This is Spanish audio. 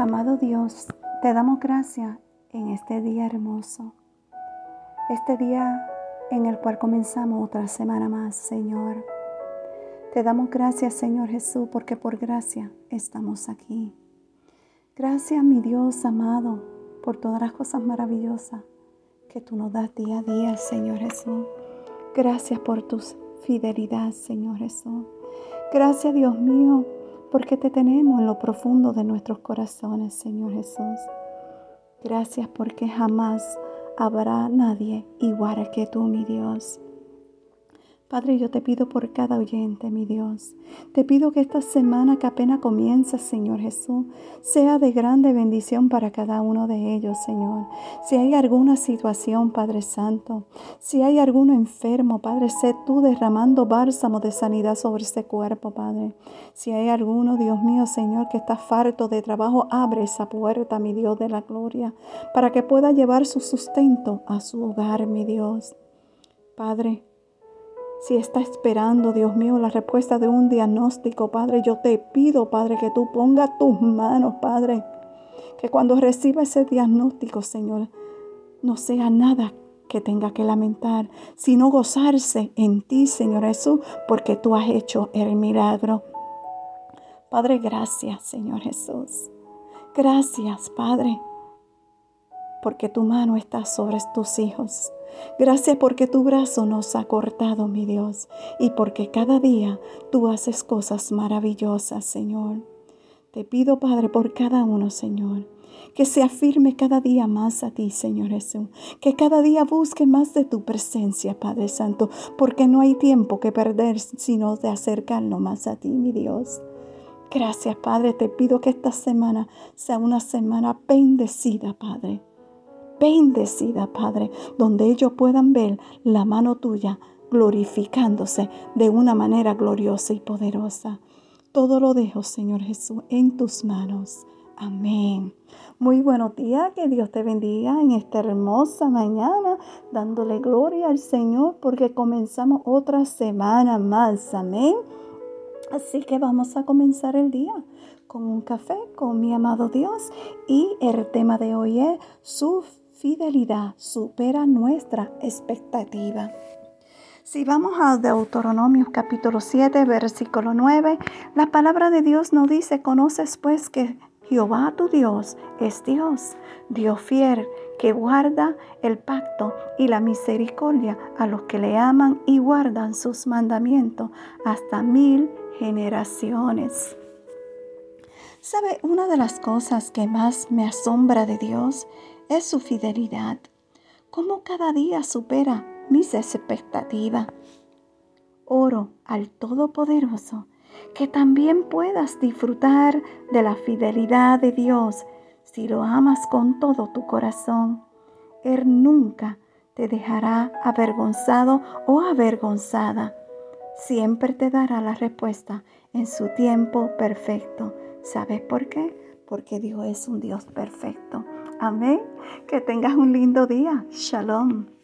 Amado Dios, te damos gracias en este día hermoso, este día en el cual comenzamos otra semana más, Señor. Te damos gracias, Señor Jesús, porque por gracia estamos aquí. Gracias, mi Dios amado, por todas las cosas maravillosas que tú nos das día a día, Señor Jesús. Gracias por tu fidelidad, Señor Jesús. Gracias, Dios mío, porque te tenemos en lo profundo de nuestros corazones, Señor Jesús. Gracias porque jamás habrá nadie igual que tú, mi Dios. Padre, yo te pido por cada oyente, mi Dios. Te pido que esta semana que apenas comienza, Señor Jesús, sea de grande bendición para cada uno de ellos, Señor. Si hay alguna situación, Padre Santo, si hay alguno enfermo, Padre, sé tú derramando bálsamo de sanidad sobre ese cuerpo, Padre. Si hay alguno, Dios mío, Señor, que está farto de trabajo, abre esa puerta, mi Dios de la gloria, para que pueda llevar su sustento a su hogar, mi Dios. Padre, si está esperando, Dios mío, la respuesta de un diagnóstico, Padre, yo te pido, Padre, que tú pongas tus manos, Padre. Que cuando reciba ese diagnóstico, Señor, no sea nada que tenga que lamentar, sino gozarse en ti, Señor Jesús, porque tú has hecho el milagro. Padre, gracias, Señor Jesús. Gracias, Padre, porque tu mano está sobre tus hijos. Gracias porque tu brazo nos ha cortado, mi Dios, y porque cada día tú haces cosas maravillosas, Señor. Te pido, Padre, por cada uno, Señor, que se afirme cada día más a ti, Señor Jesús, que cada día busque más de tu presencia, Padre Santo, porque no hay tiempo que perder, sino de acercarnos más a ti, mi Dios. Gracias, Padre, te pido que esta semana sea una semana bendecida, Padre bendecida, Padre, donde ellos puedan ver la mano tuya glorificándose de una manera gloriosa y poderosa. Todo lo dejo, Señor Jesús, en tus manos. Amén. Muy buenos días, que Dios te bendiga en esta hermosa mañana, dándole gloria al Señor porque comenzamos otra semana más. Amén. Así que vamos a comenzar el día con un café con mi amado Dios y el tema de hoy es su fidelidad supera nuestra expectativa. Si vamos a Deuteronomio capítulo 7, versículo 9, la palabra de Dios nos dice, conoces pues que Jehová tu Dios es Dios, Dios fiel, que guarda el pacto y la misericordia a los que le aman y guardan sus mandamientos hasta mil generaciones. ¿Sabe? Una de las cosas que más me asombra de Dios es su fidelidad. Cómo cada día supera mis expectativas. Oro al Todopoderoso que también puedas disfrutar de la fidelidad de Dios si lo amas con todo tu corazón. Él nunca te dejará avergonzado o avergonzada. Siempre te dará la respuesta en su tiempo perfecto. ¿Sabes por qué? Porque Dios es un Dios perfecto. Amén. Que tengas un lindo día. Shalom.